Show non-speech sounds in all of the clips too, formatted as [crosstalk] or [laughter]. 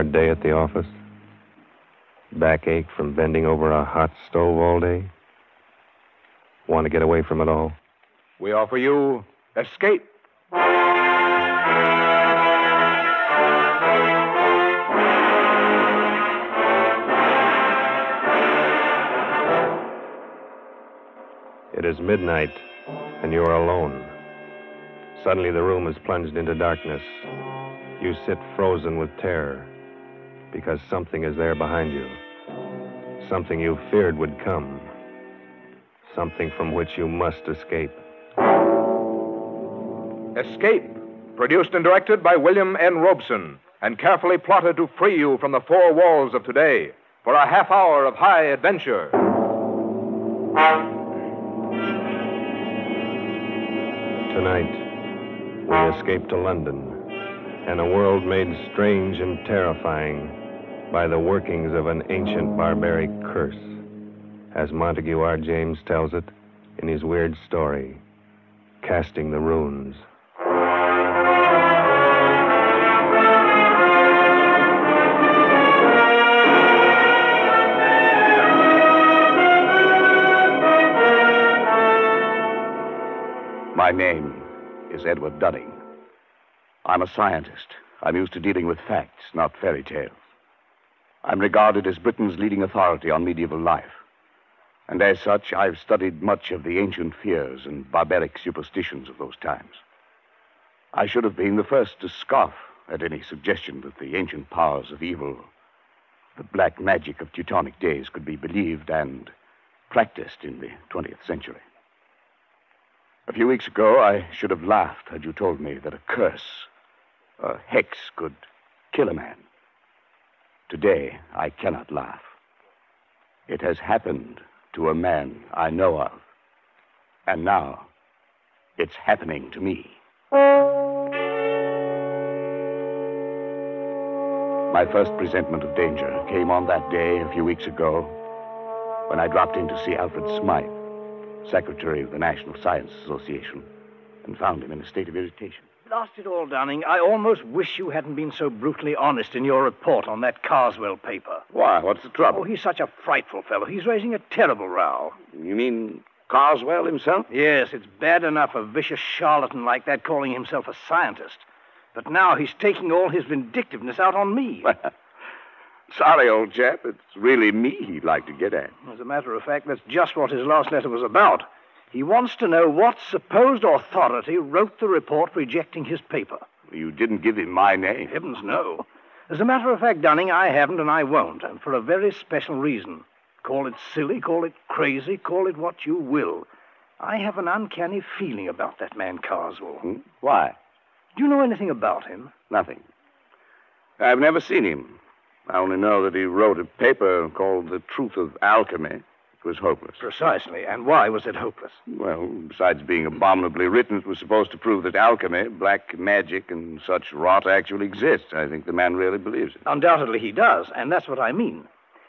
hard day at the office? Backache from bending over a hot stove all day? Want to get away from it all? We offer you Escape. It is midnight, and you are alone. Suddenly, the room is plunged into darkness. You sit frozen with terror because something is there behind you. Something you feared would come. Something from which you must escape. Escape, produced and directed by William N. Robson, and carefully plotted to free you from the four walls of today for a half hour of high adventure. Tonight, we escape to London and a world made strange and terrifying by the workings of an ancient barbaric curse, as Montague R. James tells it in his weird story, Casting the Runes. My name is Edward Dunning. I'm a scientist. I'm used to dealing with facts, not fairy tales. I'm regarded as Britain's leading authority on medieval life. And as such, I've studied much of the ancient fears and barbaric superstitions of those times. I should have been the first to scoff at any suggestion that the ancient powers of evil, the black magic of Teutonic days, could be believed and practiced in the 20th century. A few weeks ago, I should have laughed had you told me that a curse, a hex, could kill a man. Today, I cannot laugh. It has happened to a man I know of. And now, it's happening to me. My first presentiment of danger came on that day a few weeks ago when I dropped in to see Alfred Smythe, Secretary of the National Science Association, and found him in a state of irritation. Blast it all, Dunning. I almost wish you hadn't been so brutally honest in your report on that Carswell paper. Why? What's the trouble? Oh, he's such a frightful fellow. He's raising a terrible row. You mean Carswell himself? Yes, it's bad enough a vicious charlatan like that calling himself a scientist. But now he's taking all his vindictiveness out on me. [laughs] Sorry, old chap. It's really me he'd like to get at. As a matter of fact, that's just what his last letter was about. He wants to know what supposed authority wrote the report rejecting his paper. You didn't give him my name. Heavens, no. As a matter of fact, Dunning, I haven't and I won't, and for a very special reason. Call it silly, call it crazy, call it what you will. I have an uncanny feeling about that man Carswell. Hmm? Why? Do you know anything about him? Nothing. I've never seen him. I only know that he wrote a paper called The Truth of Alchemy. It was hopeless. Precisely. And why was it hopeless? Well, besides being abominably written, it was supposed to prove that alchemy, black magic, and such rot actually exists. I think the man really believes it. Undoubtedly he does, and that's what I mean.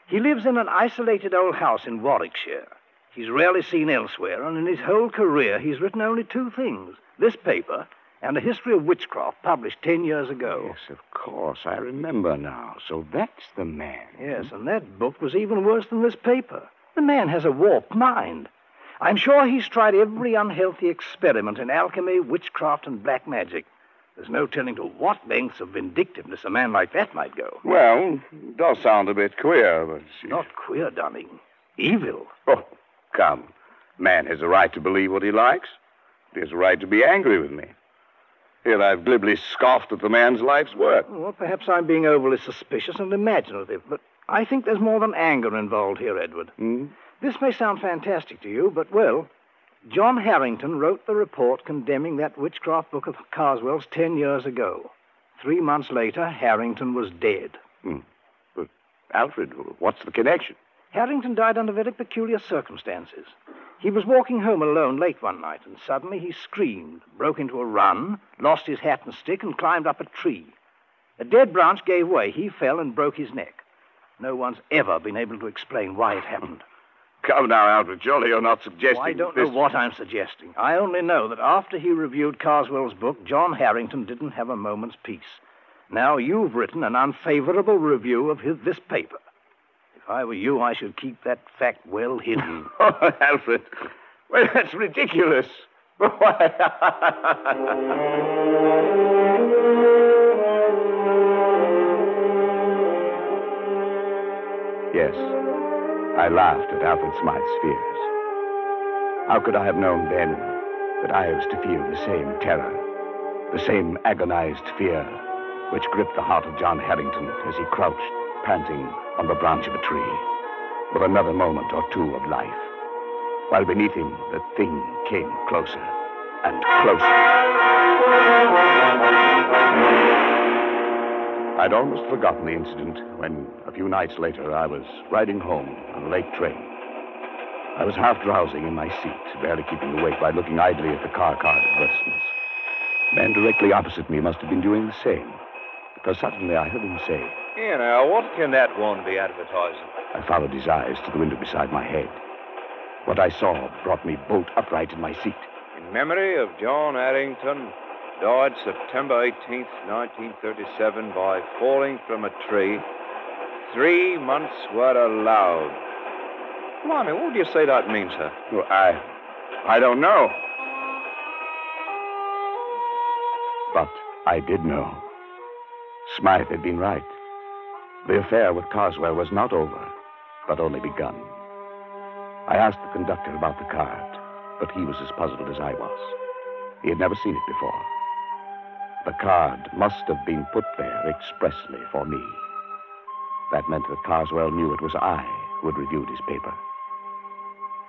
He lives in an isolated old house in Warwickshire. He's rarely seen elsewhere, and in his whole career he's written only two things this paper and a history of witchcraft published ten years ago. Yes, of course. I remember now. So that's the man. Yes, and that book was even worse than this paper. The man has a warped mind. I'm sure he's tried every unhealthy experiment in alchemy, witchcraft, and black magic. There's no telling to what lengths of vindictiveness a man like that might go. Well, it does sound a bit queer, but. It's Not queer, Dunning. Evil. Oh, come. Man has a right to believe what he likes. He has a right to be angry with me. Here I've glibly scoffed at the man's life's work. Well, perhaps I'm being overly suspicious and imaginative, but I think there's more than anger involved here, Edward. Hmm? This may sound fantastic to you, but, well, John Harrington wrote the report condemning that witchcraft book of Carswell's ten years ago. Three months later, Harrington was dead. Hmm. But, Alfred, what's the connection? Harrington died under very peculiar circumstances. He was walking home alone late one night, and suddenly he screamed, broke into a run, lost his hat and stick, and climbed up a tree. A dead branch gave way. He fell and broke his neck. No one's ever been able to explain why it happened. Come now, Alfred. Surely you're not suggesting. I don't this... know what I'm suggesting. I only know that after he reviewed Carswell's book, John Harrington didn't have a moment's peace. Now you've written an unfavorable review of his, this paper. If I were you, I should keep that fact well hidden. [laughs] Oh, Alfred. Well, that's ridiculous. Why? [laughs] [laughs] yes, I laughed at Alfred Smythe's fears. How could I have known then that I was to feel the same terror, the same agonized fear which gripped the heart of John Harrington as he crouched, panting, on the branch of a tree, with another moment or two of life, while beneath him the thing came closer and closer. I'd almost forgotten the incident when, a few nights later, I was riding home on a late train. I was half drowsing in my seat, barely keeping awake by looking idly at the car card advertisements. The man directly opposite me must have been doing the same, because suddenly I heard him say, Here now, what can that one be advertising? I followed his eyes to the window beside my head. What I saw brought me bolt upright in my seat. In memory of John Harrington, died September 18th, 1937, by falling from a tree. Three months were allowed. Blimey, what do you say that means, sir? Well, I. I don't know. But I did know. Smythe had been right. The affair with Carswell was not over, but only begun. I asked the conductor about the card, but he was as puzzled as I was. He had never seen it before. The card must have been put there expressly for me. That meant that Carswell knew it was I who had reviewed his paper.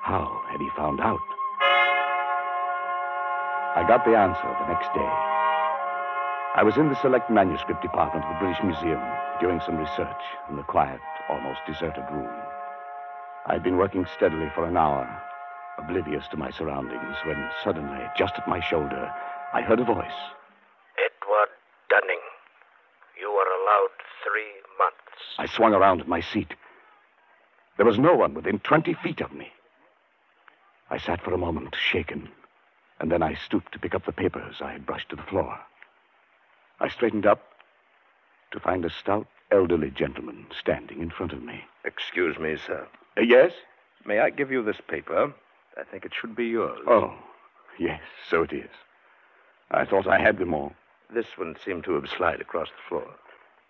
How had he found out? I got the answer the next day. I was in the select manuscript department of the British Museum doing some research in the quiet, almost deserted room. I'd been working steadily for an hour, oblivious to my surroundings, when suddenly, just at my shoulder, I heard a voice. Edward Dunning, you are allowed three months. I swung around in my seat. There was no one within 20 feet of me. I sat for a moment, shaken, and then I stooped to pick up the papers I had brushed to the floor. I straightened up to find a stout, elderly gentleman standing in front of me. Excuse me, sir. Uh, yes? May I give you this paper? I think it should be yours. Oh, yes, so it is. I thought I had them all. This one seemed to have slid across the floor.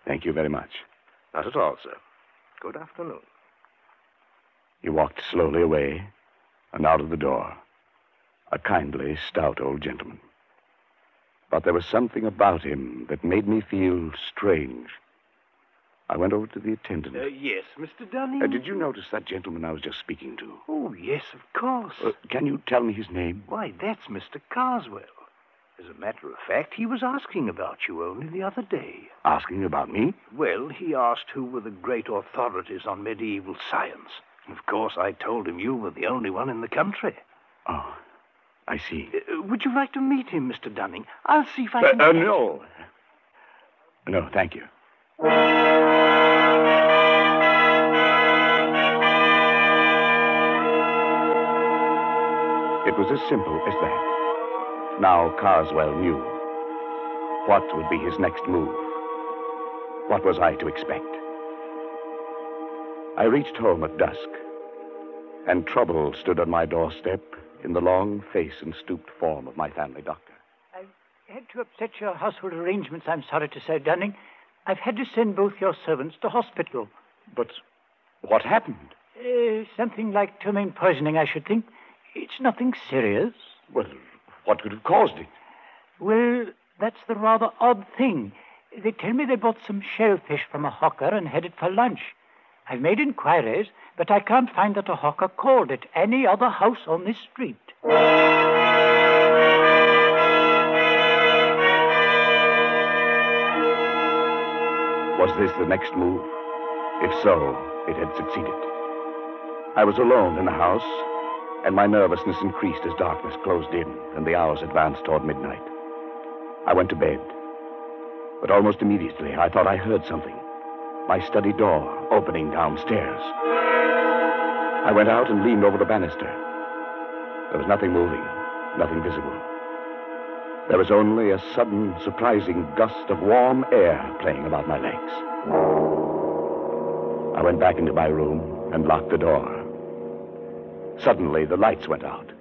Thank you very much. Not at all, sir. Good afternoon. He walked slowly away and out of the door. A kindly, stout old gentleman. But there was something about him that made me feel strange. I went over to the attendant. Uh, yes, Mr. Dunning? Uh, did you notice that gentleman I was just speaking to? Oh, yes, of course. Uh, can you tell me his name? Why, that's Mr. Carswell. As a matter of fact, he was asking about you only the other day. Asking about me? Well, he asked who were the great authorities on medieval science. Of course, I told him you were the only one in the country. Oh, I see. Uh, would you like to meet him, Mr. Dunning? I'll see if I Uh, can. uh, no. No, thank you. It was as simple as that. Now Carswell knew. What would be his next move? What was I to expect? I reached home at dusk, and trouble stood on my doorstep in the long face and stooped form of my family doctor. I've had to upset your household arrangements, I'm sorry to say, Dunning. I've had to send both your servants to hospital. But what happened? Uh, something like ptomaine poisoning, I should think. It's nothing serious. Well, what could have caused it? Well, that's the rather odd thing. They tell me they bought some shellfish from a hawker and had it for lunch. I've made inquiries, but I can't find that a hawker called at any other house on this street. Was this the next move? If so, it had succeeded. I was alone in the house, and my nervousness increased as darkness closed in and the hours advanced toward midnight. I went to bed, but almost immediately I thought I heard something. My study door opening downstairs. I went out and leaned over the banister. There was nothing moving, nothing visible. There was only a sudden, surprising gust of warm air playing about my legs. I went back into my room and locked the door. Suddenly, the lights went out.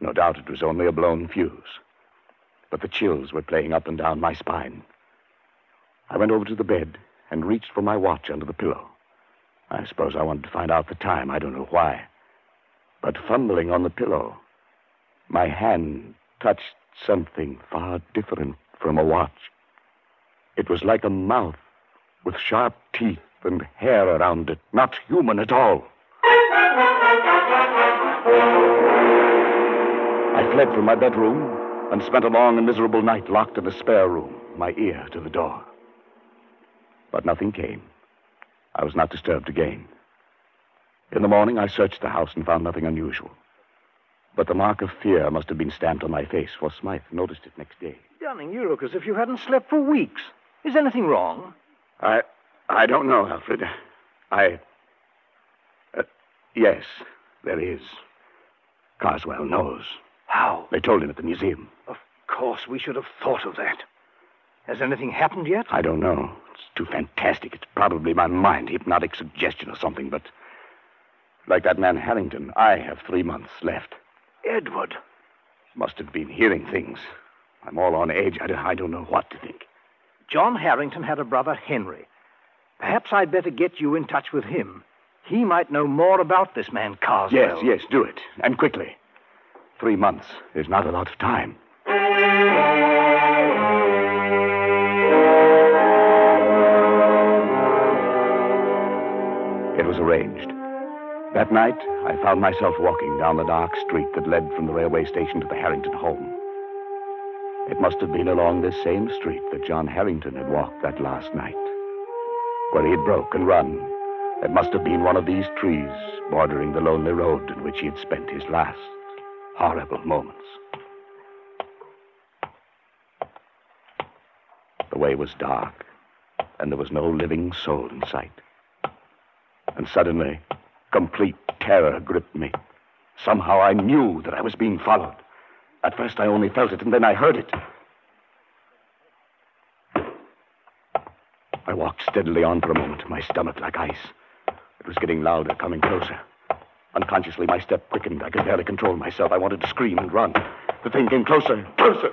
No doubt it was only a blown fuse, but the chills were playing up and down my spine. I went over to the bed and reached for my watch under the pillow. I suppose I wanted to find out the time. I don't know why. But fumbling on the pillow, my hand touched something far different from a watch. It was like a mouth with sharp teeth and hair around it, not human at all. I fled from my bedroom and spent a long and miserable night locked in a spare room, my ear to the door. But nothing came. I was not disturbed again. In the morning, I searched the house and found nothing unusual. But the mark of fear must have been stamped on my face, for Smythe noticed it next day. Dunning, you look as if you hadn't slept for weeks. Is anything wrong? I. I don't know, Alfred. I. Uh, yes, there is. Carswell knows. How? They told him at the museum. Of course, we should have thought of that. Has anything happened yet? I don't know. It's too fantastic. It's probably my mind, hypnotic suggestion or something, but. Like that man Harrington, I have three months left. Edward. Must have been hearing things. I'm all on edge. I don't, I don't know what to think. John Harrington had a brother, Henry. Perhaps I'd better get you in touch with him. He might know more about this man, Carswell. Yes, yes, do it. And quickly. Three months is not a lot of time. It was arranged. That night, I found myself walking down the dark street that led from the railway station to the Harrington home. It must have been along this same street that John Harrington had walked that last night. Where he had broke and run. It must have been one of these trees bordering the lonely road in which he had spent his last horrible moments. The way was dark, and there was no living soul in sight. And suddenly, complete terror gripped me. Somehow I knew that I was being followed. At first I only felt it, and then I heard it. I walked steadily on for a moment, my stomach like ice. It was getting louder, coming closer. Unconsciously, my step quickened. I could barely control myself. I wanted to scream and run. The thing came closer, closer.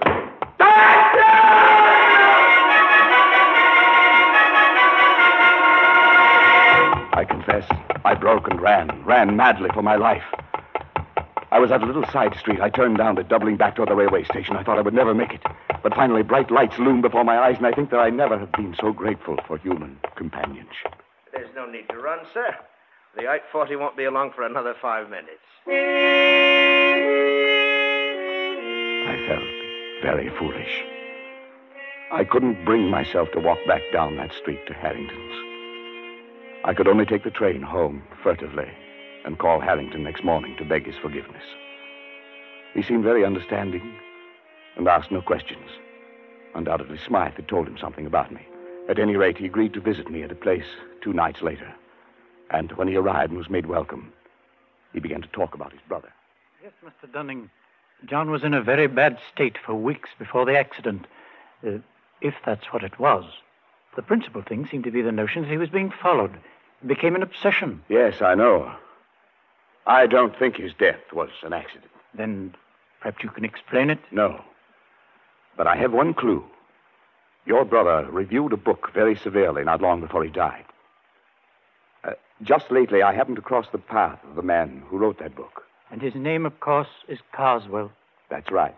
I confess, I broke and ran, ran madly for my life. I was at a little side street. I turned down it, doubling back toward the railway station. I thought I would never make it. But finally, bright lights loomed before my eyes, and I think that I never have been so grateful for human companionship. There's no need to run, sir. The 840 won't be along for another five minutes. I felt very foolish. I couldn't bring myself to walk back down that street to Harrington's. I could only take the train home furtively and call Harrington next morning to beg his forgiveness. He seemed very understanding and asked no questions. Undoubtedly, Smythe had told him something about me. At any rate, he agreed to visit me at a place two nights later. And when he arrived and was made welcome, he began to talk about his brother. Yes, Mr. Dunning. John was in a very bad state for weeks before the accident, uh, if that's what it was. The principal thing seemed to be the notion that he was being followed. It became an obsession. Yes, I know. I don't think his death was an accident. Then perhaps you can explain it? No. But I have one clue. Your brother reviewed a book very severely not long before he died. Uh, just lately, I happened to cross the path of the man who wrote that book. And his name, of course, is Carswell. That's right.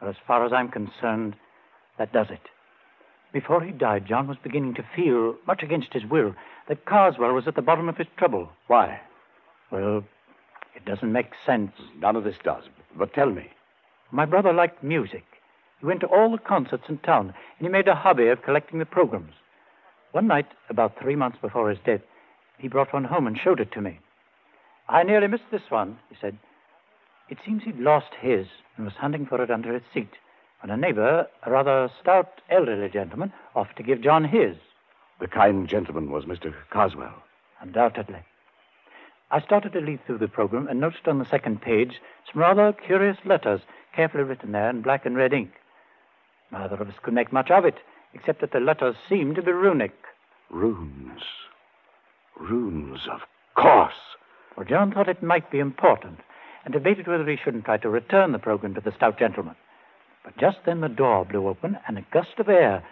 Well, as far as I'm concerned, that does it. Before he died, John was beginning to feel, much against his will, that Carswell was at the bottom of his trouble. Why? Well, it doesn't make sense. None of this does. But tell me. My brother liked music. He went to all the concerts in town, and he made a hobby of collecting the programs. One night, about three months before his death, he brought one home and showed it to me. I nearly missed this one, he said. It seems he'd lost his and was hunting for it under his seat when a neighbor, a rather stout elderly gentleman, offered to give John his. The kind gentleman was Mr. Carswell. Undoubtedly. I started to leaf through the program and noticed on the second page some rather curious letters, carefully written there in black and red ink. Neither of us could make much of it, except that the letters seemed to be runic. Runes. Runes, of course. Well, John thought it might be important and debated whether he shouldn't try to return the program to the stout gentleman. But just then the door blew open and a gust of air,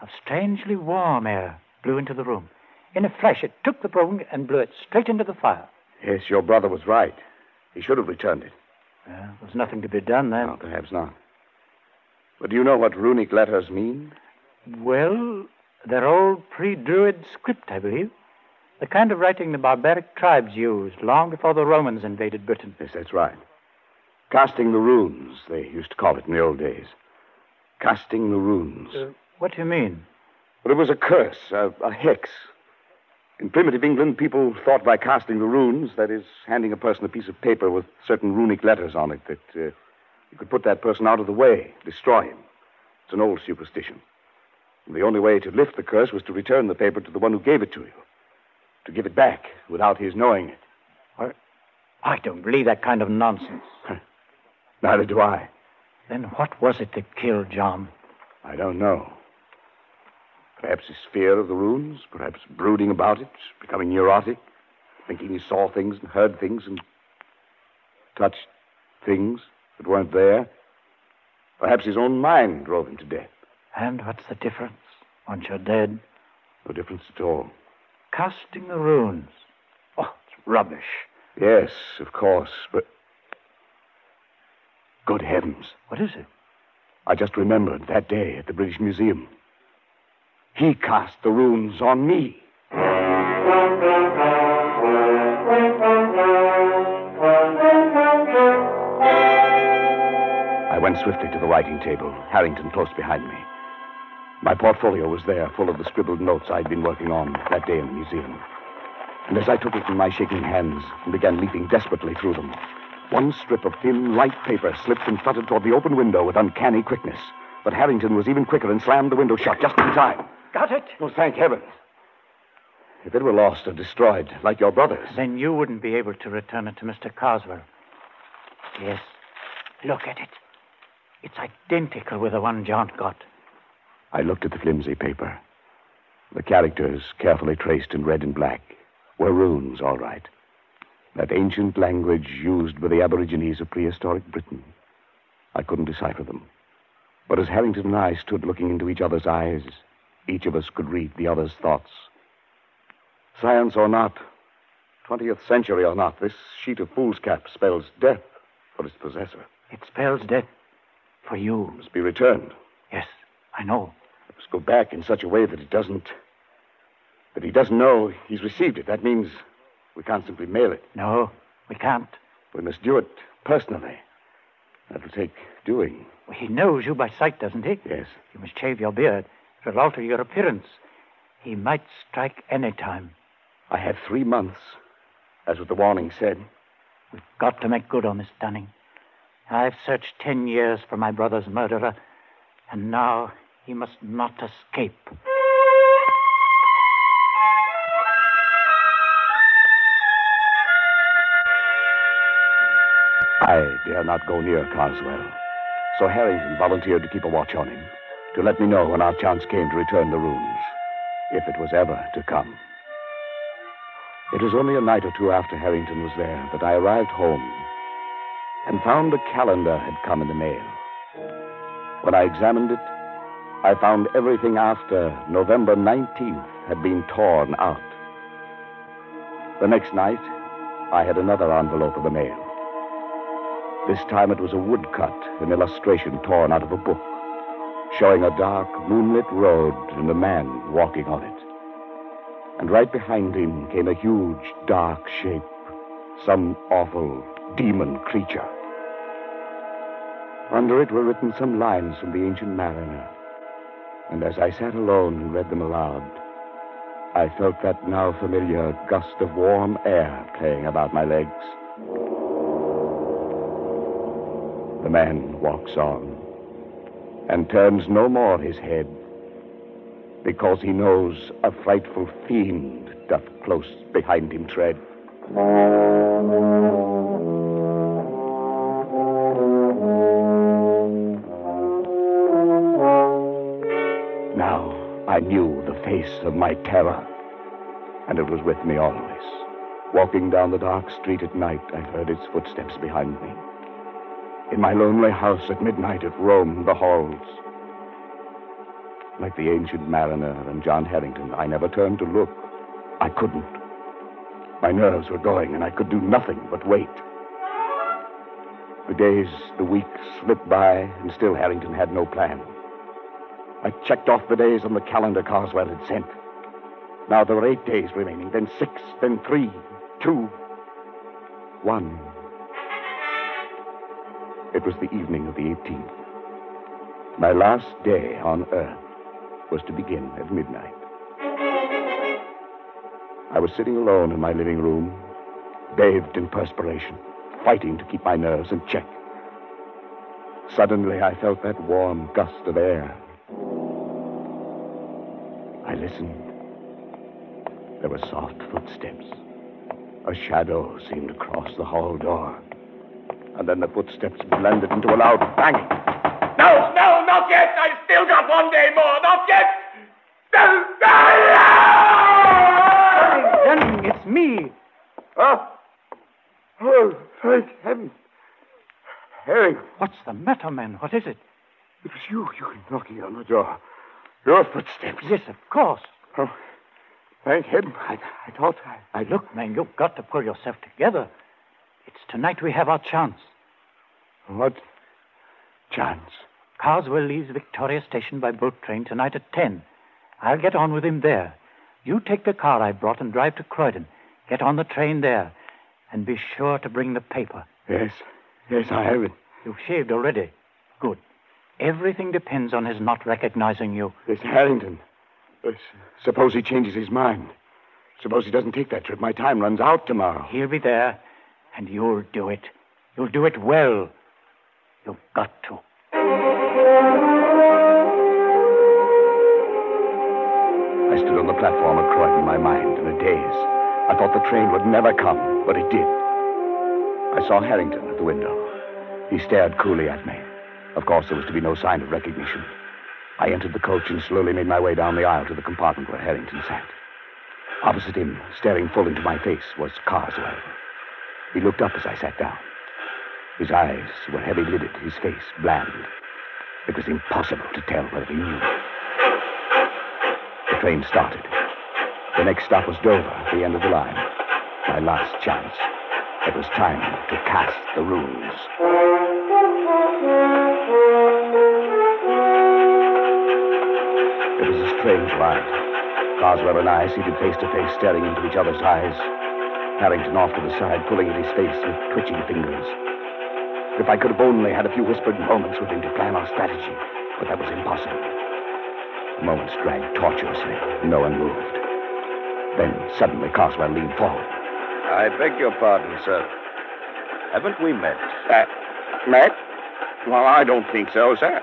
of strangely warm air, blew into the room. In a flash, it took the program and blew it straight into the fire. Yes, your brother was right. He should have returned it. Well, there was nothing to be done then. No, perhaps not. But do you know what runic letters mean? Well, they're old pre Druid script, I believe. The kind of writing the barbaric tribes used long before the Romans invaded Britain. Yes, that's right. Casting the runes, they used to call it in the old days. Casting the runes. Uh, what do you mean? Well, it was a curse, a, a hex. In primitive England, people thought by casting the runes, that is, handing a person a piece of paper with certain runic letters on it, that uh, you could put that person out of the way, destroy him. It's an old superstition. And the only way to lift the curse was to return the paper to the one who gave it to you, to give it back without his knowing it. I, I don't believe that kind of nonsense. [laughs] Neither do I. Then what was it that killed John? I don't know. Perhaps his fear of the runes, perhaps brooding about it, becoming neurotic, thinking he saw things and heard things and touched things that weren't there. Perhaps his own mind drove him to death. And what's the difference once you're dead? No difference at all. Casting the runes. Oh, it's rubbish. Yes, of course, but. Good heavens. What is it? I just remembered that day at the British Museum. He cast the runes on me. Went swiftly to the writing table, Harrington close behind me. My portfolio was there, full of the scribbled notes I'd been working on that day in the museum. And as I took it in my shaking hands and began leaping desperately through them, one strip of thin, light paper slipped and fluttered toward the open window with uncanny quickness. But Harrington was even quicker and slammed the window shut just in time. Got it? Oh, thank heavens. If it were lost or destroyed, like your brother's. Then you wouldn't be able to return it to Mr. Carswell. Yes. Look at it. It's identical with the one John got. I looked at the flimsy paper. The characters, carefully traced in red and black, were runes, all right. That ancient language used by the Aborigines of prehistoric Britain. I couldn't decipher them. But as Harrington and I stood looking into each other's eyes, each of us could read the other's thoughts. Science or not, 20th century or not, this sheet of foolscap spells death for its possessor. It spells death for you. It must be returned. Yes, I know. It must go back in such a way that it doesn't. that he doesn't know he's received it. That means we can't simply mail it. No, we can't. We must do it personally. That'll take doing. Well, he knows you by sight, doesn't he? Yes. You must shave your beard. It'll alter your appearance. He might strike any time. I have three months, as what the warning said. We've got to make good on this Dunning. I've searched ten years for my brother's murderer, and now he must not escape. I dare not go near Carswell, so Harrington volunteered to keep a watch on him, to let me know when our chance came to return the runes, if it was ever to come. It was only a night or two after Harrington was there that I arrived home and found a calendar had come in the mail. When I examined it, I found everything after November 19th had been torn out. The next night, I had another envelope of the mail. This time it was a woodcut, an illustration torn out of a book, showing a dark, moonlit road and a man walking on it. And right behind him came a huge, dark shape, some awful demon creature. Under it were written some lines from the ancient mariner. And as I sat alone and read them aloud, I felt that now familiar gust of warm air playing about my legs. The man walks on and turns no more his head because he knows a frightful fiend doth close behind him tread. Knew the face of my terror, and it was with me always. Walking down the dark street at night, I heard its footsteps behind me. In my lonely house at midnight, it roamed the halls. Like the ancient mariner and John Harrington, I never turned to look. I couldn't. My nerves were going, and I could do nothing but wait. The days, the weeks slipped by, and still Harrington had no plan. I checked off the days on the calendar Carswell had sent. Now there were eight days remaining, then six, then three, two, one. It was the evening of the 18th. My last day on Earth was to begin at midnight. I was sitting alone in my living room, bathed in perspiration, fighting to keep my nerves in check. Suddenly, I felt that warm gust of air. I listened. There were soft footsteps. A shadow seemed to cross the hall door. And then the footsteps blended into a loud banging. No, no, not yet! I've still got one day more! Not yet! No, Dunning, it's me. Oh, oh, thank heaven. Harry, What's the matter, man? What is it? it was you. You knocking on the door. Your footsteps. Yes, of course. Oh, thank heaven. I, I thought I, I Look, man, you've got to pull yourself together. It's tonight we have our chance. What chance? Carswell leaves Victoria Station by boat train tonight at 10. I'll get on with him there. You take the car I brought and drive to Croydon. Get on the train there. And be sure to bring the paper. Yes, yes, I have it. You've shaved already. Good. Everything depends on his not recognizing you. It's Harrington. Suppose he changes his mind. Suppose he doesn't take that trip. My time runs out tomorrow. He'll be there, and you'll do it. You'll do it well. You've got to. I stood on the platform at Croydon, my mind in a daze. I thought the train would never come, but it did. I saw Harrington at the window. He stared coolly at me. Of course, there was to be no sign of recognition. I entered the coach and slowly made my way down the aisle to the compartment where Harrington sat. Opposite him, staring full into my face, was Carswell. He looked up as I sat down. His eyes were heavy lidded, his face bland. It was impossible to tell whether he knew. The train started. The next stop was Dover, the end of the line. My last chance. It was time to cast the runes. It was a strange ride. Carswell and I seated face to face, staring into each other's eyes. Harrington off to the side, pulling at his face with twitching fingers. If I could have only had a few whispered moments with him to plan our strategy, but that was impossible. Moments dragged tortuously. No one moved. Then suddenly Carswell leaned forward. I beg your pardon, sir. Haven't we met? Uh, Matt? Well, I don't think so, sir.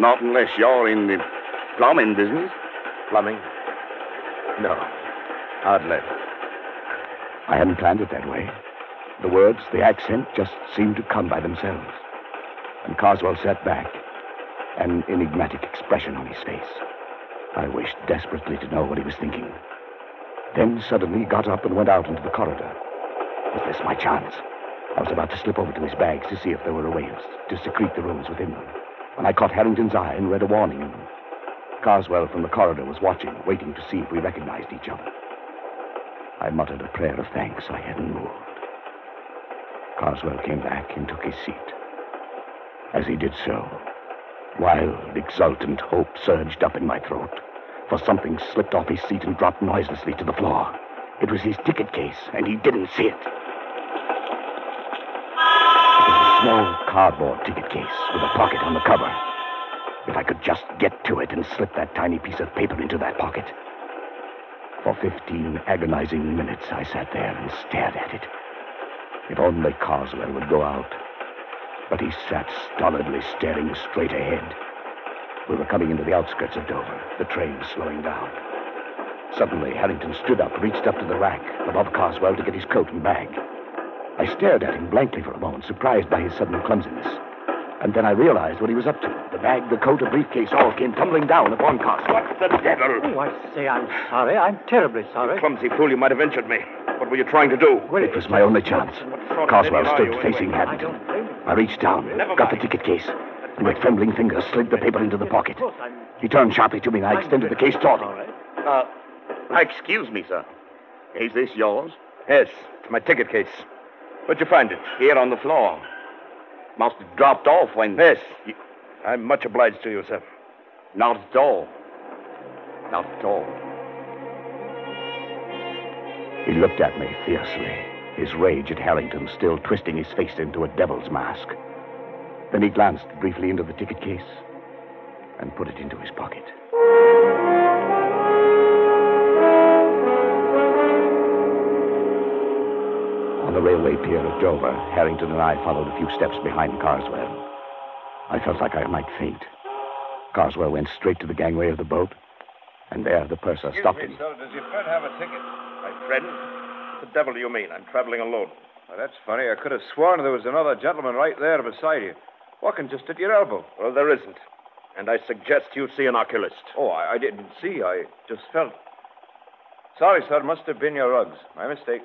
Not unless you're in the plumbing business. Plumbing? No. Hardly. I hadn't planned it that way. The words, the accent, just seemed to come by themselves. And Carswell sat back, an enigmatic expression on his face. I wished desperately to know what he was thinking. Then suddenly he got up and went out into the corridor. Was this my chance? I was about to slip over to his bags to see if there were a way to secrete the runes within them, when I caught Harrington's eye and read a warning in them. Carswell from the corridor was watching, waiting to see if we recognized each other. I muttered a prayer of thanks I hadn't moved. Carswell came back and took his seat. As he did so, wild, exultant hope surged up in my throat, for something slipped off his seat and dropped noiselessly to the floor. It was his ticket case, and he didn't see it. It was a small cardboard ticket case with a pocket on the cover. If I could just get to it and slip that tiny piece of paper into that pocket. For 15 agonizing minutes, I sat there and stared at it. If only Carswell would go out. But he sat stolidly staring straight ahead. We were coming into the outskirts of Dover, the train slowing down. Suddenly, Harrington stood up, reached up to the rack above Carswell to get his coat and bag. I stared at him blankly for a moment, surprised by his sudden clumsiness. And then I realized what he was up to. The bag, the coat, a briefcase all came tumbling down upon Carswell. What the devil? Oh, I say I'm sorry. I'm terribly sorry. Clumsy fool, you might have injured me. What were you trying to do? Well, It was my only chance. sort of Carswell stood you, anyway? facing I Harrington. don't blame you. I reached down, Never got the ticket case, and with trembling fingers slid the paper into the pocket. Of course, I'm... He turned sharply to me, and I extended the case toward him. sorry. Uh, excuse me, sir. Is this yours? Yes, it's my ticket case. Where'd you find it? Here on the floor. Must have dropped off when. Yes. You- I'm much obliged to you, sir. Not at all. Not at all. He looked at me fiercely, his rage at Harrington still twisting his face into a devil's mask. Then he glanced briefly into the ticket case and put it into his pocket. Pier at Dover, Harrington and I followed a few steps behind Carswell. I felt like I might faint. Carswell went straight to the gangway of the boat, and there the purser stopped him. sir. Does your friend have a ticket? My friend? What the devil do you mean? I'm traveling alone. Well, that's funny. I could have sworn there was another gentleman right there beside you, walking just at your elbow. Well, there isn't. And I suggest you see an oculist. Oh, I, I didn't see. I just felt. Sorry, sir. Must have been your rugs. My mistake.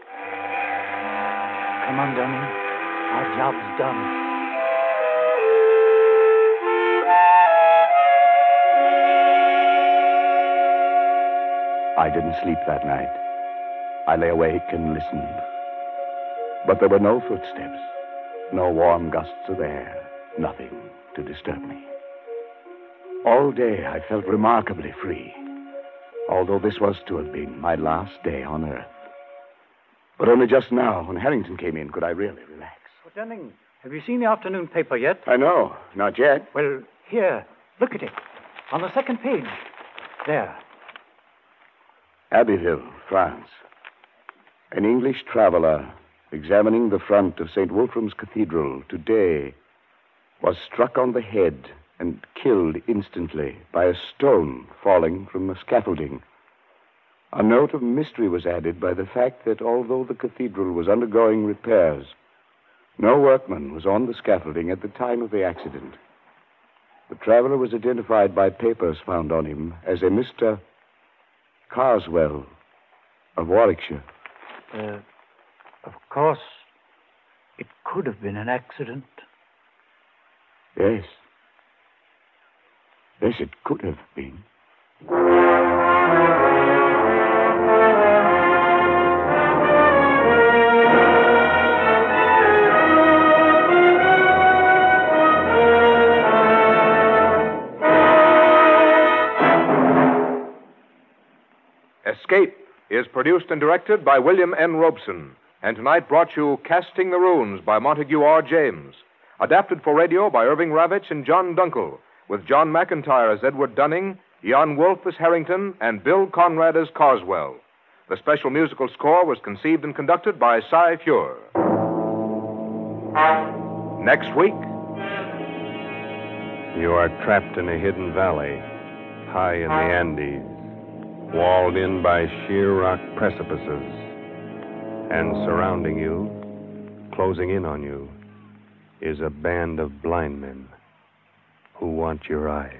Come on, Dunning. Our job's done. I didn't sleep that night. I lay awake and listened. But there were no footsteps, no warm gusts of air, nothing to disturb me. All day I felt remarkably free, although this was to have been my last day on Earth. But only just now, when Harrington came in, could I really relax. Oh, Dunning, have you seen the afternoon paper yet? I know, not yet. Well, here, look at it. On the second page. There. Abbeville, France. An English traveler examining the front of St. Wolfram's Cathedral today was struck on the head and killed instantly by a stone falling from the scaffolding. A note of mystery was added by the fact that although the cathedral was undergoing repairs, no workman was on the scaffolding at the time of the accident. The traveler was identified by papers found on him as a Mr. Carswell of Warwickshire. Uh, of course, it could have been an accident. Yes. Yes, it could have been. Is produced and directed by William N. Robson, and tonight brought you Casting the Runes by Montague R. James. Adapted for radio by Irving Ravetch and John Dunkel, with John McIntire as Edward Dunning, Jan Wolfe as Harrington, and Bill Conrad as Carswell. The special musical score was conceived and conducted by Cy Feuer. Next week, You are trapped in a hidden valley, high in the Andes, walled in by sheer rock precipices, and surrounding you, closing in on you, is a band of blind men who want your eyes.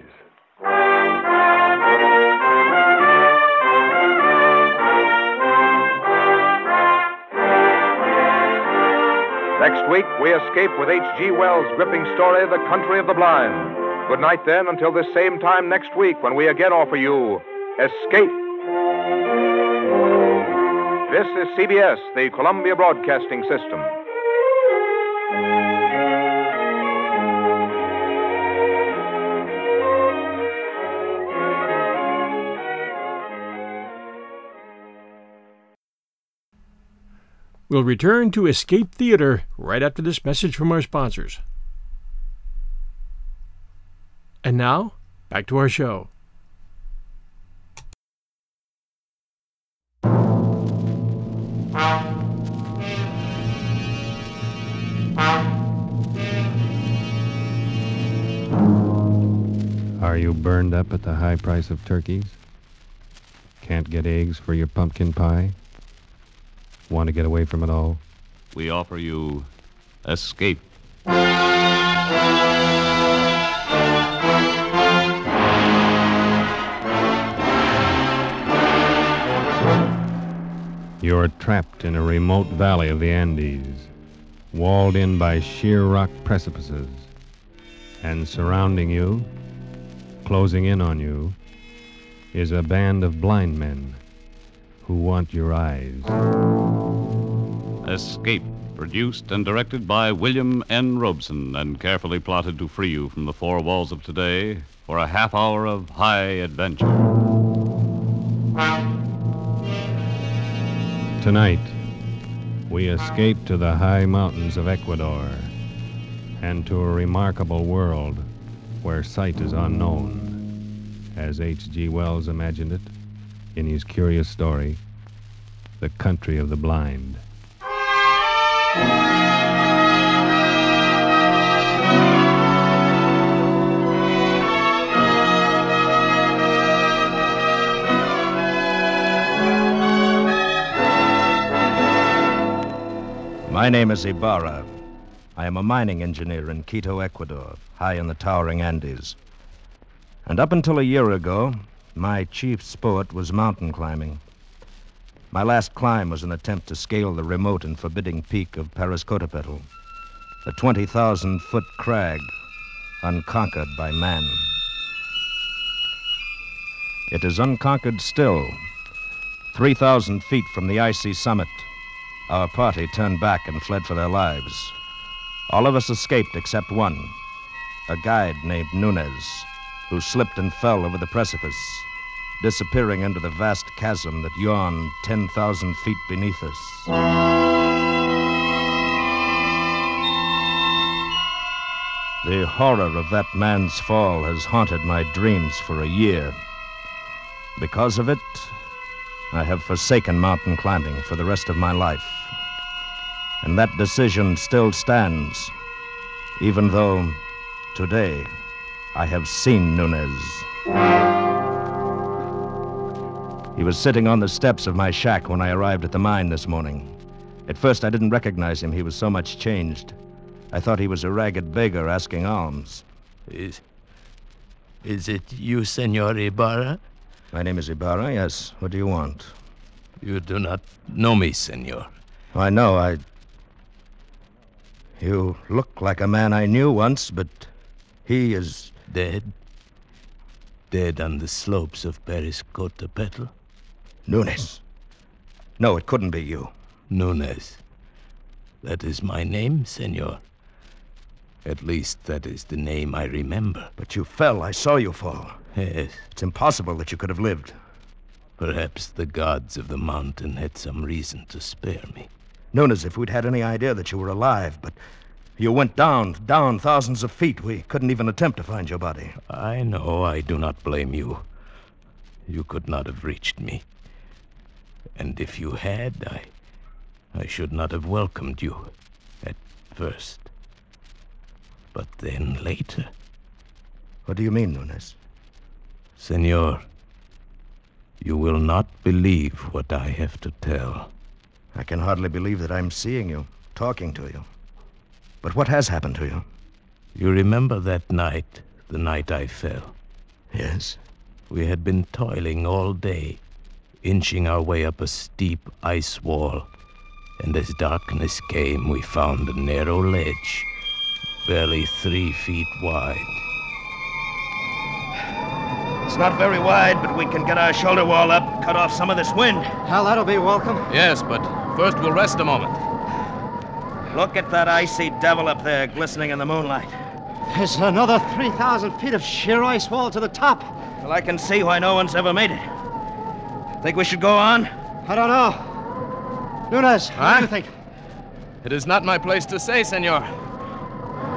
Next week, we escape with H.G. Wells' gripping story, The Country of the Blind. Good night, then, until this same time next week when we again offer you Escape. This is CBS, the Columbia Broadcasting System. We'll return to Escape Theater right after this message from our sponsors. And now, back to our show. Burned up at the high price of turkeys? Can't get eggs for your pumpkin pie? Want to get away from it all? We offer you escape. You're trapped in a remote valley of the Andes, walled in by sheer rock precipices. And surrounding you, closing in on you, is a band of blind men who want your eyes. Escape, produced and directed by William N. Robson, and carefully plotted to free you from the four walls of today for a half hour of high adventure. Tonight, we escape to the high mountains of Ecuador and to a remarkable world where sight is unknown, as H.G. Wells imagined it in his curious story, The Country of the Blind. My name is Ibarra. I am a mining engineer in Quito, Ecuador, high in the towering Andes. And up until a year ago, my chief sport was mountain climbing. My last climb was an attempt to scale the remote and forbidding peak of Parascotopetl, a 20,000 foot crag unconquered by man. It is unconquered still. 3,000 feet from the icy summit, our party turned back and fled for their lives. All of us escaped except one, a guide named Nunez, who slipped and fell over the precipice, disappearing into the vast chasm that yawned 10,000 feet beneath us. The horror of that man's fall has haunted my dreams for a year. Because of it, I have forsaken mountain climbing for the rest of my life. And that decision still stands, even though today I have seen Nunez. He was sitting on the steps of my shack when I arrived at the mine this morning. At first, I didn't recognize him. He was so much changed. I thought he was a ragged beggar asking alms. Is. Is it you, Senor Ibarra? My name is Ibarra, yes. What do you want? You do not know me, senor. I know, I. You look like a man I knew once, but he is. Dead? Dead on the slopes of Parascotopetl? Nunez. No, it couldn't be you. Nunez. That is my name, senor. At least that is the name I remember. But you fell. I saw you fall. Yes. It's impossible that you could have lived. Perhaps the gods of the mountain had some reason to spare me. Nunez, if we'd had any idea that you were alive, but you went down, down thousands of feet. We couldn't even attempt to find your body. I know. I do not blame you. You could not have reached me. And if you had, I. I should not have welcomed you at first. But then later. What do you mean, Nunez? Senor, you will not believe what I have to tell. I can hardly believe that I'm seeing you, talking to you. But what has happened to you? You remember that night, the night I fell? Yes. We had been toiling all day, inching our way up a steep ice wall. And as darkness came, we found a narrow ledge, barely three feet wide. It's not very wide, but we can get our shoulder wall up, cut off some of this wind. Hell, that'll be welcome. Yes, but first we'll rest a moment. Look at that icy devil up there glistening in the moonlight. There's another 3,000 feet of sheer ice wall to the top. Well, I can see why no one's ever made it. Think we should go on? I don't know. Nunez, what Huh? do you think? It is not my place to say, senor.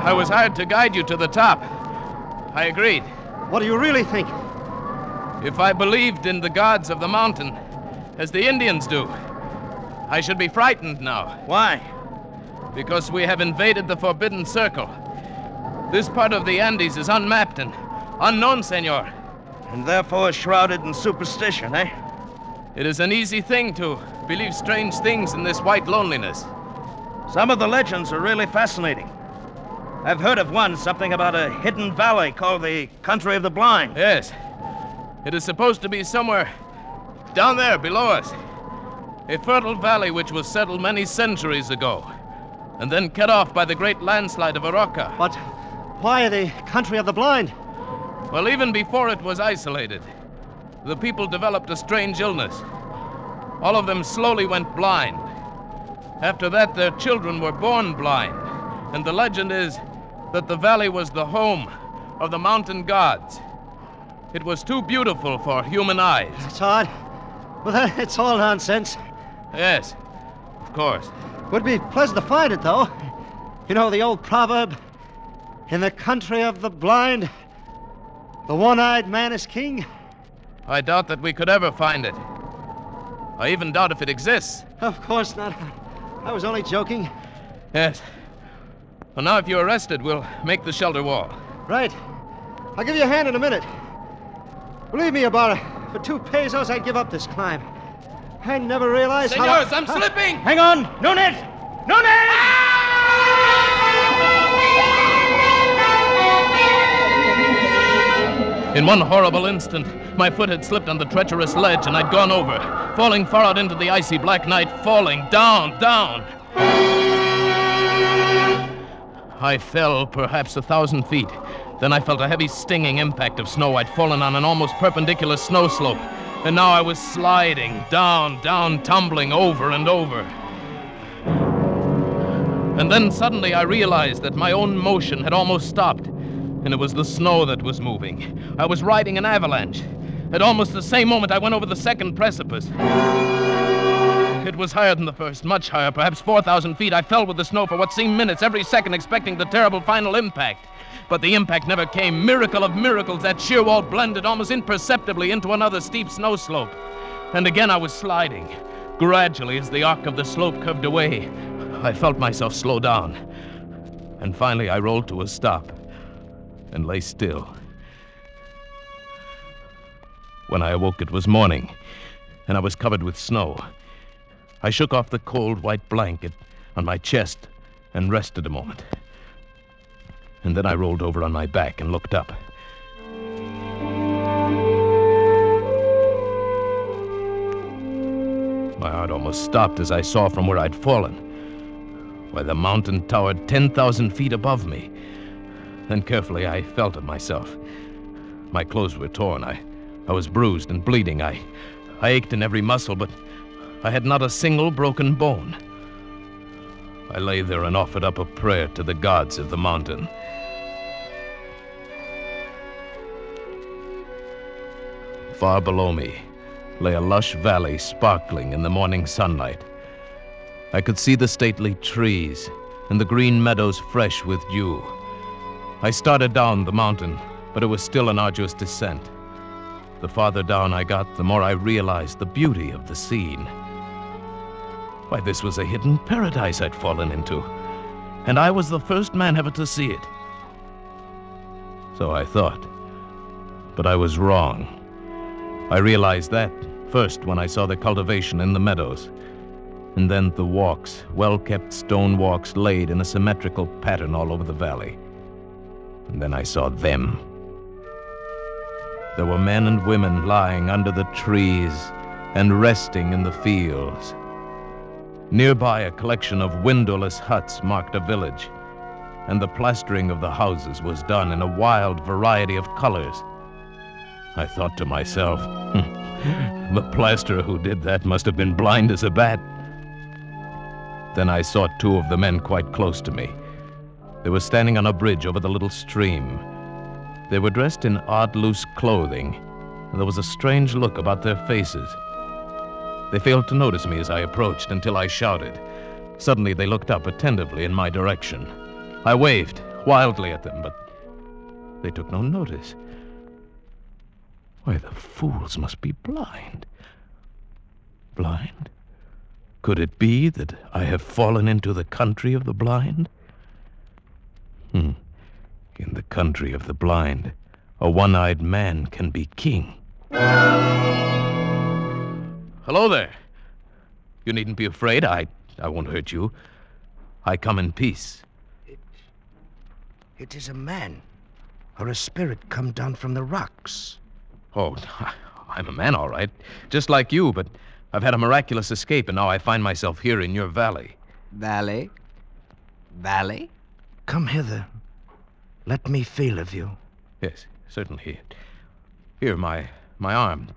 I was hired to guide you to the top. I agreed. What do you really think? If I believed in the gods of the mountain, as the Indians do, I should be frightened now. Why? Because we have invaded the Forbidden Circle. This part of the Andes is unmapped and unknown, senor. And therefore shrouded in superstition, eh? It is an easy thing to believe strange things in this white loneliness. Some of the legends are really fascinating. I've heard of one, something about a hidden valley called the Country of the Blind. Yes. It is supposed to be somewhere down there below us. A fertile valley which was settled many centuries ago, and then cut off by the great landslide of Araka. But why the Country of the Blind? Well, even before it was isolated, the people developed a strange illness. All of them slowly went blind. After that, their children were born blind. And the legend is that the valley was the home of the mountain gods. It was too beautiful for human eyes. It's odd. Well, [laughs] it's all nonsense. Yes, of course. Would be pleasant to find it, though. You know the old proverb in the country of the blind, the one eyed man is king? I doubt that we could ever find it. I even doubt if it exists. Of course not. I was only joking. Yes. Well, now, if you're arrested, we'll make the shelter wall. Right. I'll give you a hand in a minute. Believe me, Ibarra, for two pesos, I'd give up this climb. I never realized Senors, how... I'm slipping! Hang on! Nunez! Nunez! In one horrible instant, my foot had slipped on the treacherous ledge and I'd gone over, falling far out into the icy black night, falling down, down. I fell perhaps a thousand feet. Then I felt a heavy stinging impact of snow. I'd fallen on an almost perpendicular snow slope. And now I was sliding down, down, tumbling over and over. And then suddenly I realized that my own motion had almost stopped, and it was the snow that was moving. I was riding an avalanche. At almost the same moment, I went over the second precipice. It was higher than the first, much higher, perhaps 4,000 feet. I fell with the snow for what seemed minutes, every second expecting the terrible final impact. But the impact never came. Miracle of miracles, that sheer wall blended almost imperceptibly into another steep snow slope. And again I was sliding. Gradually, as the arc of the slope curved away, I felt myself slow down. And finally, I rolled to a stop and lay still. When I awoke, it was morning, and I was covered with snow. I shook off the cold white blanket on my chest and rested a moment. And then I rolled over on my back and looked up. My heart almost stopped as I saw from where I'd fallen. Why, the mountain towered 10,000 feet above me. Then carefully I felt of myself. My clothes were torn. I, I was bruised and bleeding. I, I ached in every muscle, but I had not a single broken bone. I lay there and offered up a prayer to the gods of the mountain. Far below me lay a lush valley sparkling in the morning sunlight. I could see the stately trees and the green meadows fresh with dew. I started down the mountain, but it was still an arduous descent. The farther down I got, the more I realized the beauty of the scene. Why, this was a hidden paradise I'd fallen into, and I was the first man ever to see it. So I thought. But I was wrong. I realized that first when I saw the cultivation in the meadows, and then the walks, well kept stone walks laid in a symmetrical pattern all over the valley. And then I saw them. There were men and women lying under the trees and resting in the fields. Nearby, a collection of windowless huts marked a village, and the plastering of the houses was done in a wild variety of colors. I thought to myself, hmm, the plasterer who did that must have been blind as a bat. Then I saw two of the men quite close to me. They were standing on a bridge over the little stream. They were dressed in odd, loose clothing, and there was a strange look about their faces. They failed to notice me as I approached until I shouted. Suddenly, they looked up attentively in my direction. I waved wildly at them, but they took no notice. Why, the fools must be blind. Blind? Could it be that I have fallen into the country of the blind? Hmm. In the country of the blind, a one eyed man can be king. Hello there. You needn't be afraid. I, I won't hurt you. I come in peace. It, It is a man, or a spirit come down from the rocks. Oh, [laughs] I'm a man, all right. Just like you, but I've had a miraculous escape, and now I find myself here in your valley. Valley? Valley? Come hither. Let me feel of you. Yes, certainly. Here, my my arm.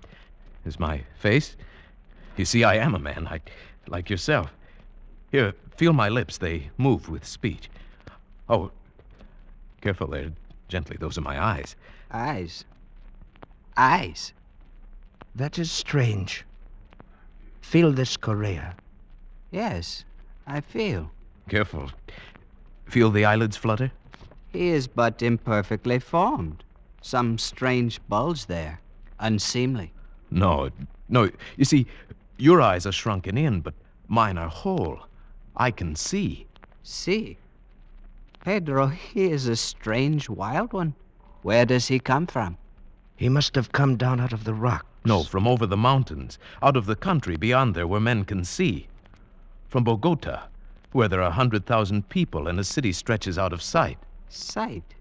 Is my face? You see, I am a man, I, like yourself. Here, feel my lips. They move with speech. Oh, careful there. Gently, those are my eyes. Eyes? Eyes? That is strange. Feel this Correa. Yes, I feel. Careful. Feel the eyelids flutter? He is but imperfectly formed. Some strange bulge there. Unseemly. No, no. You see, your eyes are shrunken in, but mine are whole. I can see. See? Pedro, he is a strange wild one. Where does he come from? He must have come down out of the rock. No, from over the mountains, out of the country beyond there where men can see. From Bogota, where there are a hundred thousand people and a city stretches out of sight. Sight?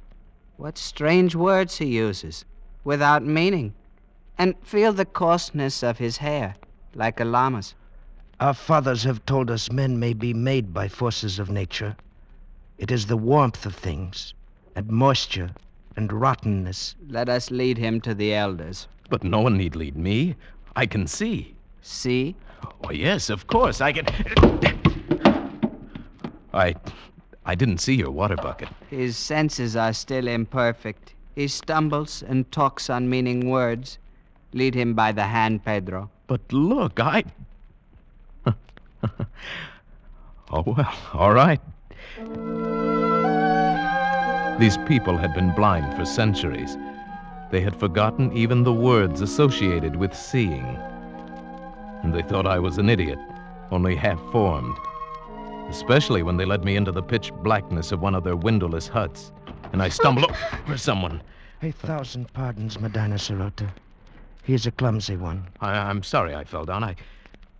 What strange words he uses, without meaning. And feel the coarseness of his hair, like a llama's. Our fathers have told us men may be made by forces of nature. It is the warmth of things, and moisture, and rottenness. Let us lead him to the elders. But no one need lead me. I can see. See? Oh, yes, of course. I can. I. I didn't see your water bucket. His senses are still imperfect. He stumbles and talks unmeaning words. Lead him by the hand, Pedro. But look, I. [laughs] oh, well, all right. These people had been blind for centuries. They had forgotten even the words associated with seeing. And they thought I was an idiot, only half formed. Especially when they led me into the pitch blackness of one of their windowless huts, and I stumbled [laughs] over someone. A thousand pardons, Medina Sarote. He is a clumsy one. I, I'm sorry I fell down. I,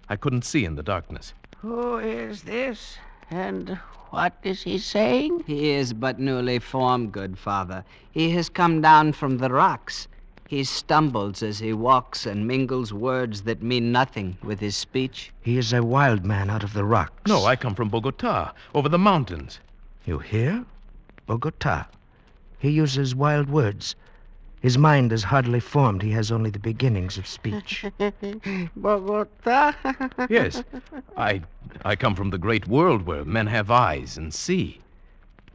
I couldn't see in the darkness. Who is this? And what is he saying? He is but newly formed, good father. He has come down from the rocks. He stumbles as he walks and mingles words that mean nothing with his speech. He is a wild man out of the rocks. No, I come from Bogota, over the mountains. You hear? Bogota. He uses wild words. His mind is hardly formed. He has only the beginnings of speech. [laughs] Bogota? yes. I I come from the great world where men have eyes and see.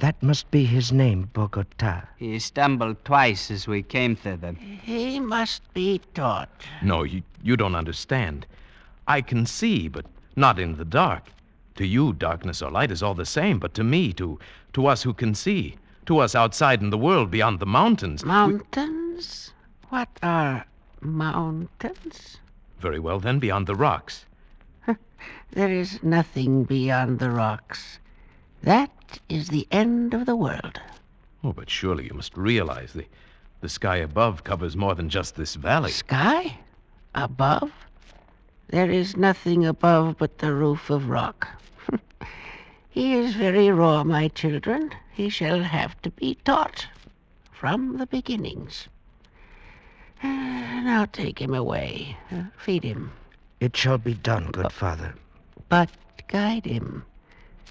That must be his name, Bogota. He stumbled twice as we came thither. He must be taught. No, you, you don't understand. I can see, but not in the dark. To you, darkness or light is all the same, but to me, to to us who can see, to us outside in the world beyond the mountains. Mountains? We... What are mountains? Very well, then, beyond the rocks. [laughs] there is nothing beyond the rocks. That is the end of the world. Oh, but surely you must realize the, the sky above covers more than just this valley. Sky? Above? There is nothing above but the roof of rock. He is very raw, my children. He shall have to be taught from the beginnings. Now take him away. Feed him. It shall be done, good father. But guide him.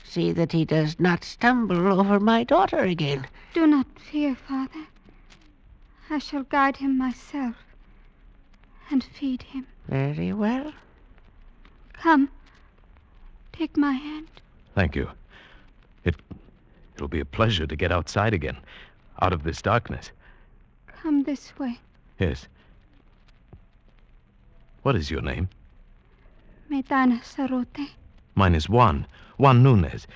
See that he does not stumble over my daughter again. Do not fear, father. I shall guide him myself and feed him. Very well. Come. Take my hand. Thank you. It it'll be a pleasure to get outside again, out of this darkness. Come this way. Yes. What is your name? Medina Sarote. Mine is Juan. Juan Nunez.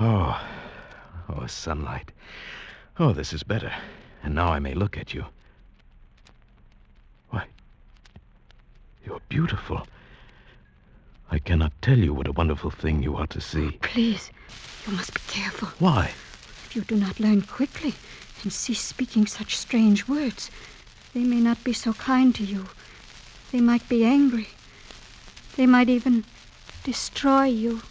Oh, oh, sunlight. Oh, this is better. And now I may look at you. Why, you're beautiful. I cannot tell you what a wonderful thing you are to see. Please, you must be careful. Why? If you do not learn quickly and cease speaking such strange words, they may not be so kind to you. They might be angry. They might even destroy you.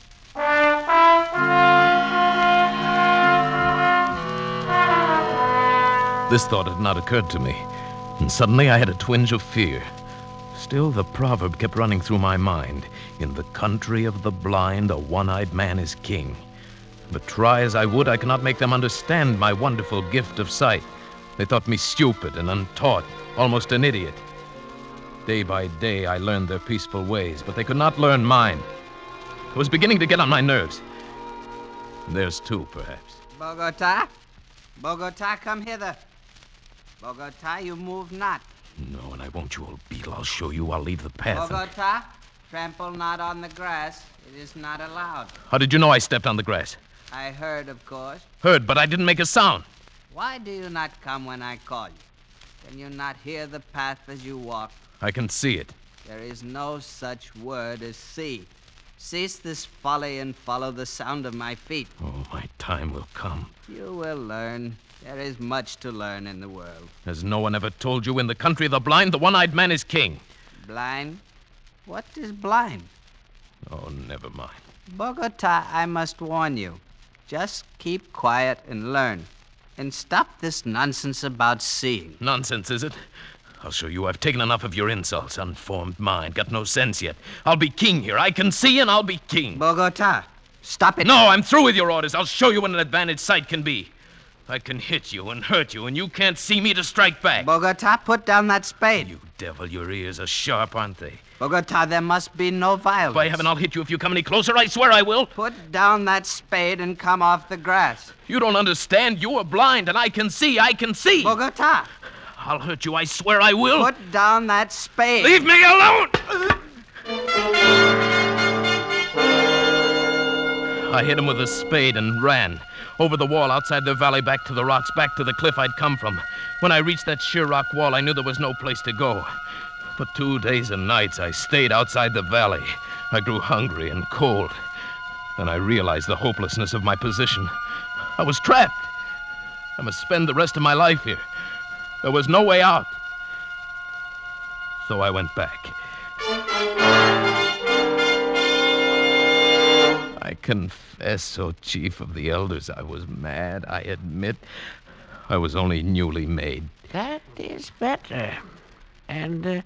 This thought had not occurred to me, and suddenly I had a twinge of fear. Still, the proverb kept running through my mind In the country of the blind, a one eyed man is king. But try as I would, I could not make them understand my wonderful gift of sight. They thought me stupid and untaught, almost an idiot. Day by day, I learned their peaceful ways, but they could not learn mine. It was beginning to get on my nerves. There's two, perhaps. Bogota? Bogota, come hither. Bogota, you move not. No, and I won't, you old beetle. I'll show you. I'll leave the path. Bogota, trample not on the grass. It is not allowed. How did you know I stepped on the grass? I heard, of course. Heard, but I didn't make a sound. Why do you not come when I call you? Can you not hear the path as you walk? I can see it. There is no such word as see. Cease this folly and follow the sound of my feet. Oh, my time will come. You will learn. There is much to learn in the world. Has no one ever told you in the country of the blind, the one eyed man is king? Blind? What is blind? Oh, never mind. Bogota, I must warn you. Just keep quiet and learn. And stop this nonsense about seeing. Nonsense, is it? I'll show you I've taken enough of your insults. Unformed mind, got no sense yet. I'll be king here. I can see and I'll be king. Bogota, stop it. No, I'm through with your orders. I'll show you what an advantage sight can be. I can hit you and hurt you, and you can't see me to strike back. Bogota, put down that spade. You devil, your ears are sharp, aren't they? Bogota, there must be no violence. By heaven, I'll hit you if you come any closer. I swear I will. Put down that spade and come off the grass. You don't understand. You are blind, and I can see. I can see. Bogota. I'll hurt you. I swear I will. Put down that spade. Leave me alone! I hit him with a spade and ran. Over the wall outside the valley, back to the rocks, back to the cliff I'd come from. When I reached that sheer rock wall, I knew there was no place to go. For two days and nights, I stayed outside the valley. I grew hungry and cold. Then I realized the hopelessness of my position. I was trapped. I must spend the rest of my life here. There was no way out. So I went back. Confess, O chief of the elders, I was mad. I admit I was only newly made. That is better. And uh,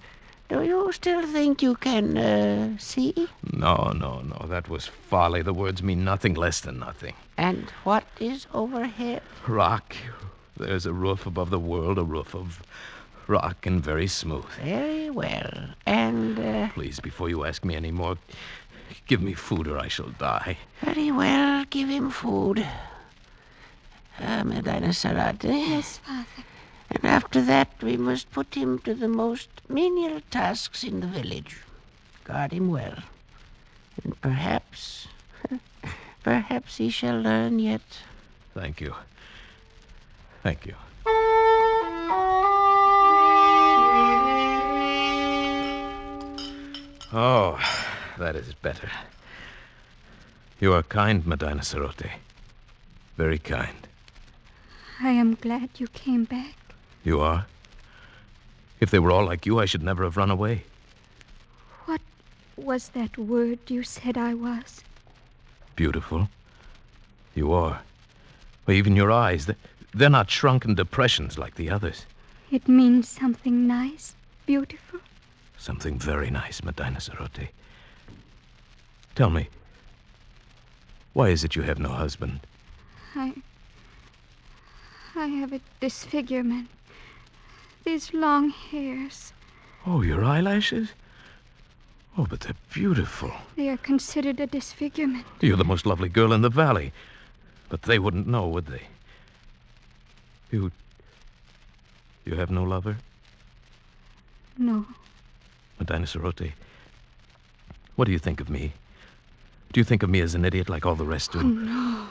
do you still think you can uh, see? No, no, no. That was folly. The words mean nothing less than nothing. And what is overhead? Rock. There's a roof above the world, a roof of rock and very smooth. Very well. And uh, Please, before you ask me any more, give me food or I shall die. very well, give him food. Ah, Medina Sarote. Yes, Father. And after that, we must put him to the most menial tasks in the village. Guard him well. And perhaps, [laughs] perhaps he shall learn yet. Thank you. Thank you. Oh, that is better. You are kind, Medina Sarote. Very kind. I am glad you came back. You are? If they were all like you, I should never have run away. What was that word you said I was? Beautiful. You are. Well, even your eyes, they- they're not shrunken depressions like the others. It means something nice, beautiful. Something very nice, Medina Sarote. Tell me, why is it you have no husband? I. I have a disfigurement. These long hairs, Oh, your eyelashes? Oh, but they're beautiful. they are considered a disfigurement. You're the most lovely girl in the valley. But they wouldn't know, would they? You. You have no lover? No. Medina Sarote. What do you think of me? Do you think of me as an idiot like all the rest Oh, do? no.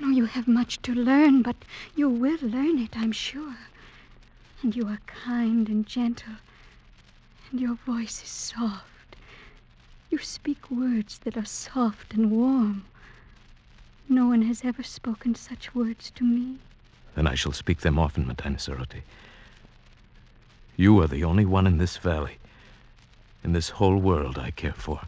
No, you have much to learn, but you will learn it, I'm sure. And you are kind and gentle. And your voice is soft. You speak words that are soft and warm. No one has ever spoken such words to me. Then I shall speak them often, Medina Sarote. You are the only one in this valley, in this whole world I care for.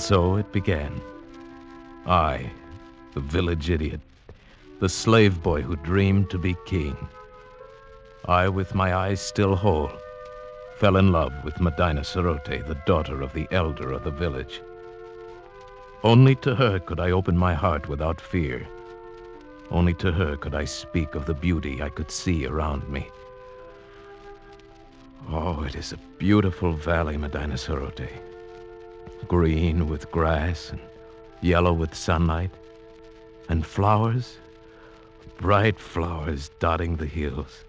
And so it began. I, the village idiot, the slave boy who dreamed to be king. I, with my eyes still whole, fell in love with Medina Sarote, the daughter of the elder of the village. Only to her could I open my heart without fear. Only to her could I speak of the beauty I could see around me. Oh, it is a beautiful valley, Medina Sarote. Green with grass and yellow with sunlight, and flowers, bright flowers dotting the hills.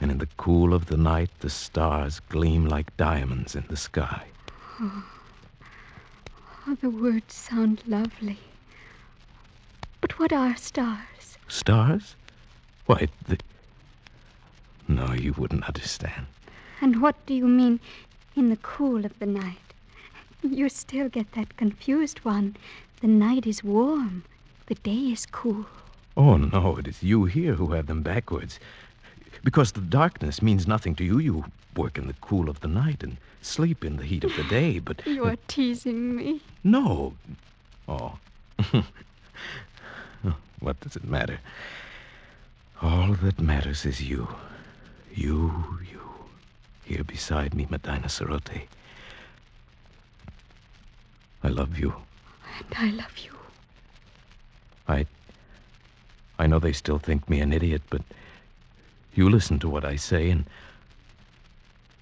And in the cool of the night, the stars gleam like diamonds in the sky. Oh, the words sound lovely. But what are stars? Stars? Why, the... No, you wouldn't understand. And what do you mean in the cool of the night? You still get that confused one. The night is warm, the day is cool. Oh, no, it is you here who have them backwards. Because the darkness means nothing to you. You work in the cool of the night and sleep in the heat of the day, but. [laughs] You are uh, teasing me. No. Oh. [laughs] what does it matter? All that matters is you. You, you. Here beside me, Medina Sarote. I love you. And I love you. I. I know they still think me an idiot, but you listen to what I say, and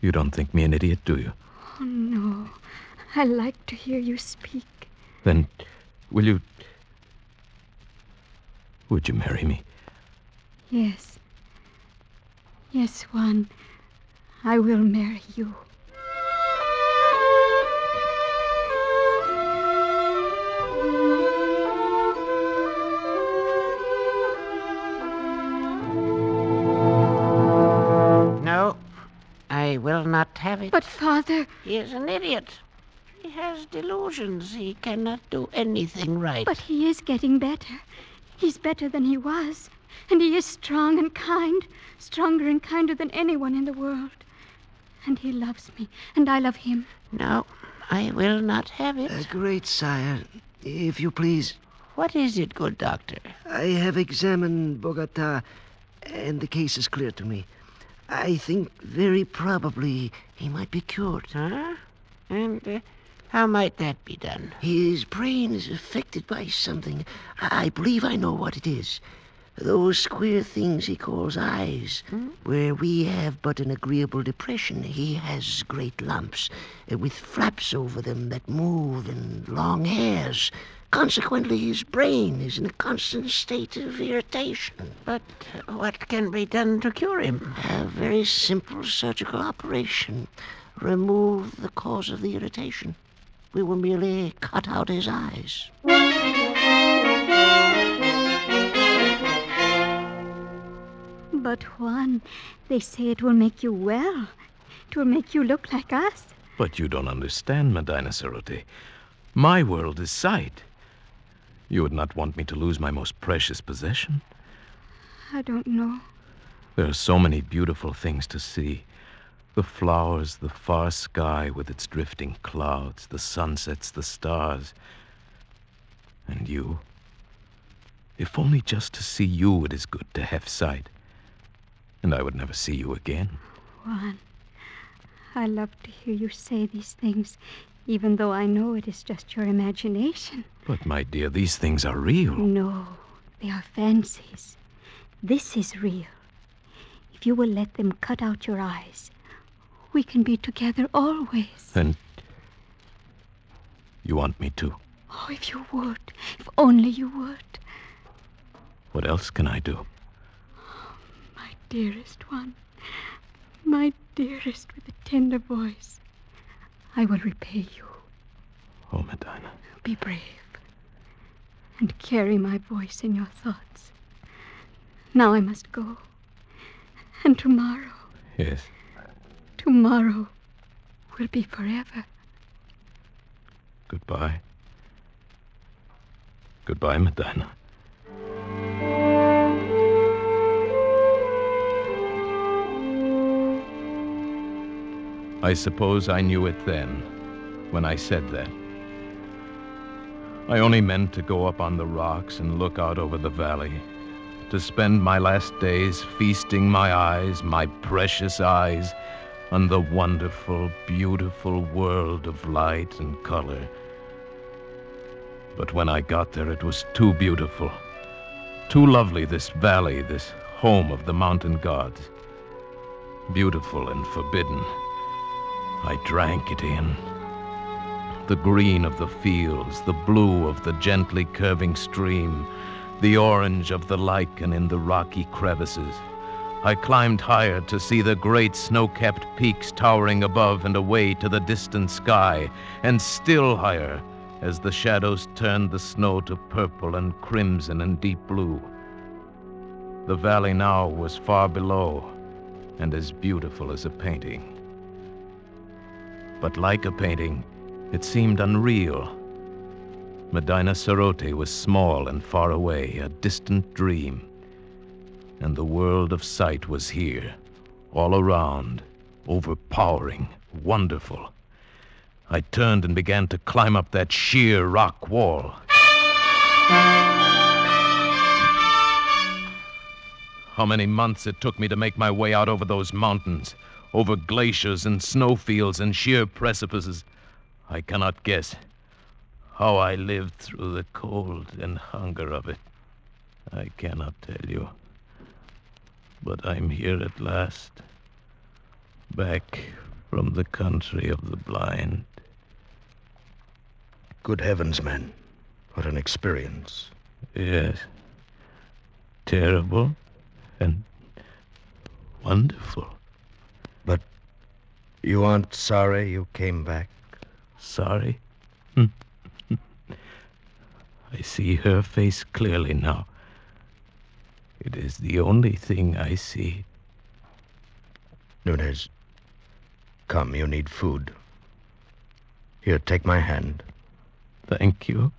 you don't think me an idiot, do you? Oh, no. I like to hear you speak. Then will you. Would you marry me? Yes. Yes, Juan. I will marry you. Have it. But, Father. He is an idiot. He has delusions. He cannot do anything right. But he is getting better. He's better than he was. And he is strong and kind, stronger and kinder than anyone in the world. And he loves me, and I love him. No, I will not have it. Uh, great sire, if you please. What is it, good doctor? I have examined Bogota, and the case is clear to me. I think very probably he might be cured. Huh? And uh, how might that be done? His brain is affected by something. I believe I know what it is. Those queer things he calls eyes. Hmm? Where we have but an agreeable depression, he has great lumps, uh, with flaps over them that move and long hairs. Consequently, his brain is in a constant state of irritation. But uh, what can be done to cure him? A very simple surgical operation. Remove the cause of the irritation. We will merely cut out his eyes. But, Juan, they say it will make you well. It will make you look like us. But you don't understand, Medina Sarote. My world is sight. You would not want me to lose my most precious possession. I don't know. There are so many beautiful things to see the flowers, the far sky with its drifting clouds, the sunsets, the stars. And you. If only just to see you, it is good to have sight. And I would never see you again. Juan, I love to hear you say these things, even though I know it is just your imagination. But, my dear, these things are real. No, they are fancies. This is real. If you will let them cut out your eyes, we can be together always. Then you want me to? Oh, if you would. If only you would. What else can I do? My dearest one. My dearest with a tender voice. I will repay you. Oh, Medina. Be brave. And carry my voice in your thoughts. Now I must go. And tomorrow. Yes. Tomorrow will be forever. Goodbye. Goodbye, Medina. I suppose I knew it then, when I said that. I only meant to go up on the rocks and look out over the valley, to spend my last days feasting my eyes, my precious eyes, on the wonderful, beautiful world of light and color. But when I got there, it was too beautiful, too lovely, this valley, this home of the mountain gods. Beautiful and forbidden. I drank it in. The green of the fields, the blue of the gently curving stream, the orange of the lichen in the rocky crevices. I climbed higher to see the great snow capped peaks towering above and away to the distant sky, and still higher as the shadows turned the snow to purple and crimson and deep blue. The valley now was far below and as beautiful as a painting. But like a painting, it seemed unreal. Medina Sarote was small and far away, a distant dream. And the world of sight was here, all around, overpowering, wonderful. I turned and began to climb up that sheer rock wall. How many months it took me to make my way out over those mountains, over glaciers and snowfields and sheer precipices, I cannot guess. How I lived through the cold and hunger of it, I cannot tell you. But I'm here at last, back from the country of the blind. Good heavens, man. What an experience. Yes. Terrible and wonderful. You aren't sorry you came back? Sorry? Hmm. [laughs] I see her face clearly now. It is the only thing I see. Nunez, come, you need food. Here, take my hand. Thank you.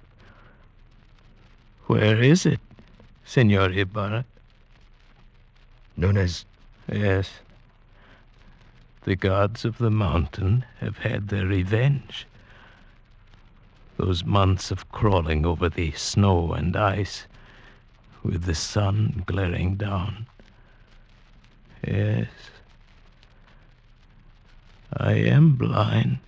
Where is it, Senor Ibarra? Nunez. Yes. The gods of the mountain have had their revenge. Those months of crawling over the snow and ice, with the sun glaring down. Yes. I am blind.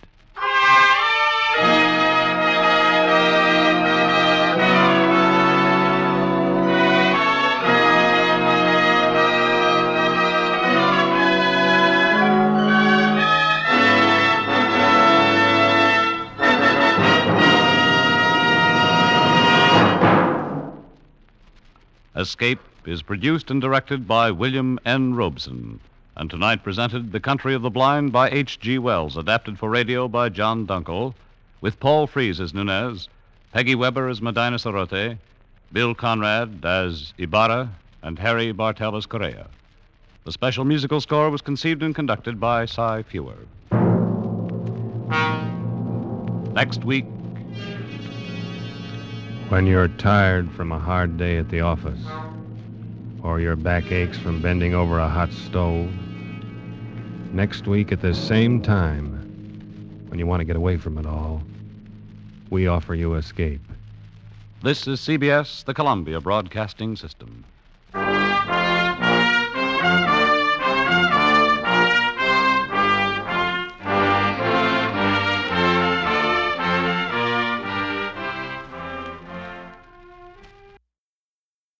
Escape is produced and directed by William N. Robson. And tonight presented The Country of the Blind by H.G. Wells, adapted for radio by John Dunkel, with Paul Frees as Nunez, Peggy Weber as Medina Sarote, Bill Conrad as Ibarra, and Harry Bartell as Correa. The special musical score was conceived and conducted by Cy Feuer. Next week, When you're tired from a hard day at the office, or your back aches from bending over a hot stove, next week at this same time, when you want to get away from it all, we offer you escape. this is CBS, the Columbia Broadcasting System.